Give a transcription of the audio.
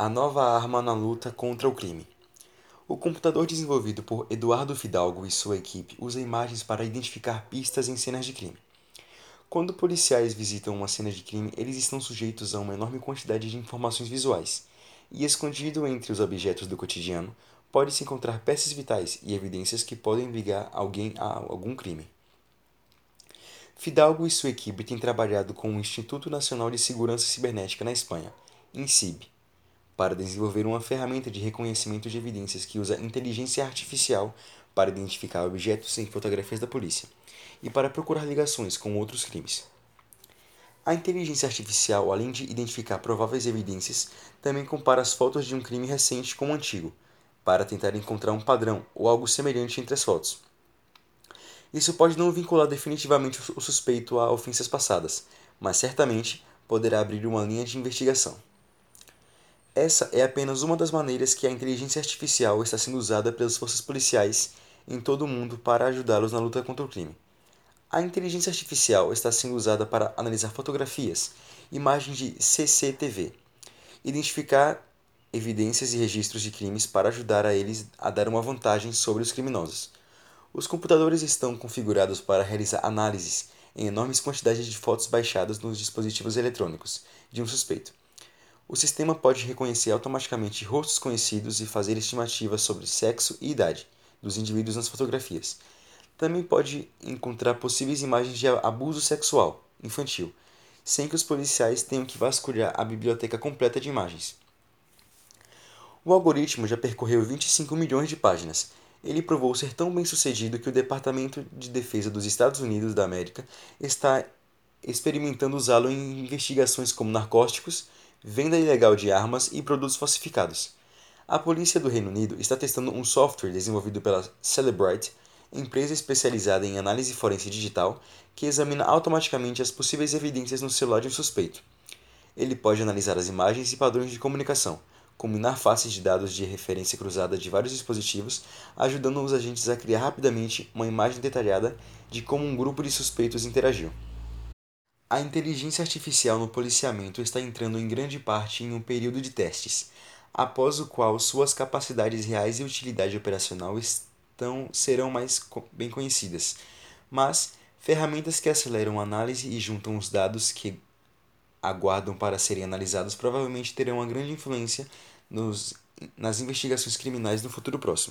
A nova arma na luta contra o crime. O computador desenvolvido por Eduardo Fidalgo e sua equipe usa imagens para identificar pistas em cenas de crime. Quando policiais visitam uma cena de crime, eles estão sujeitos a uma enorme quantidade de informações visuais, e escondido entre os objetos do cotidiano, pode-se encontrar peças vitais e evidências que podem ligar alguém a algum crime. Fidalgo e sua equipe têm trabalhado com o Instituto Nacional de Segurança Cibernética na Espanha, INCIB, para desenvolver uma ferramenta de reconhecimento de evidências que usa inteligência artificial para identificar objetos em fotografias da polícia e para procurar ligações com outros crimes. A inteligência artificial, além de identificar prováveis evidências, também compara as fotos de um crime recente com o um antigo, para tentar encontrar um padrão ou algo semelhante entre as fotos. Isso pode não vincular definitivamente o suspeito a ofensas passadas, mas certamente poderá abrir uma linha de investigação. Essa é apenas uma das maneiras que a inteligência artificial está sendo usada pelas forças policiais em todo o mundo para ajudá-los na luta contra o crime. A inteligência artificial está sendo usada para analisar fotografias, imagens de CCTV, identificar evidências e registros de crimes para ajudar a eles a dar uma vantagem sobre os criminosos. Os computadores estão configurados para realizar análises em enormes quantidades de fotos baixadas nos dispositivos eletrônicos de um suspeito. O sistema pode reconhecer automaticamente rostos conhecidos e fazer estimativas sobre sexo e idade dos indivíduos nas fotografias. Também pode encontrar possíveis imagens de abuso sexual infantil, sem que os policiais tenham que vasculhar a biblioteca completa de imagens. O algoritmo já percorreu 25 milhões de páginas ele provou ser tão bem sucedido que o Departamento de Defesa dos Estados Unidos da América está experimentando usá-lo em investigações como narcóticos, venda ilegal de armas e produtos falsificados. A polícia do Reino Unido está testando um software desenvolvido pela Celebrite, empresa especializada em análise forense digital, que examina automaticamente as possíveis evidências no celular de um suspeito. Ele pode analisar as imagens e padrões de comunicação, combinar faces de dados de referência cruzada de vários dispositivos, ajudando os agentes a criar rapidamente uma imagem detalhada de como um grupo de suspeitos interagiu. A inteligência artificial no policiamento está entrando em grande parte em um período de testes, após o qual suas capacidades reais e utilidade operacional estão, serão mais bem conhecidas. Mas ferramentas que aceleram a análise e juntam os dados que aguardam para serem analisados provavelmente terão uma grande influência nos, nas investigações criminais no futuro próximo.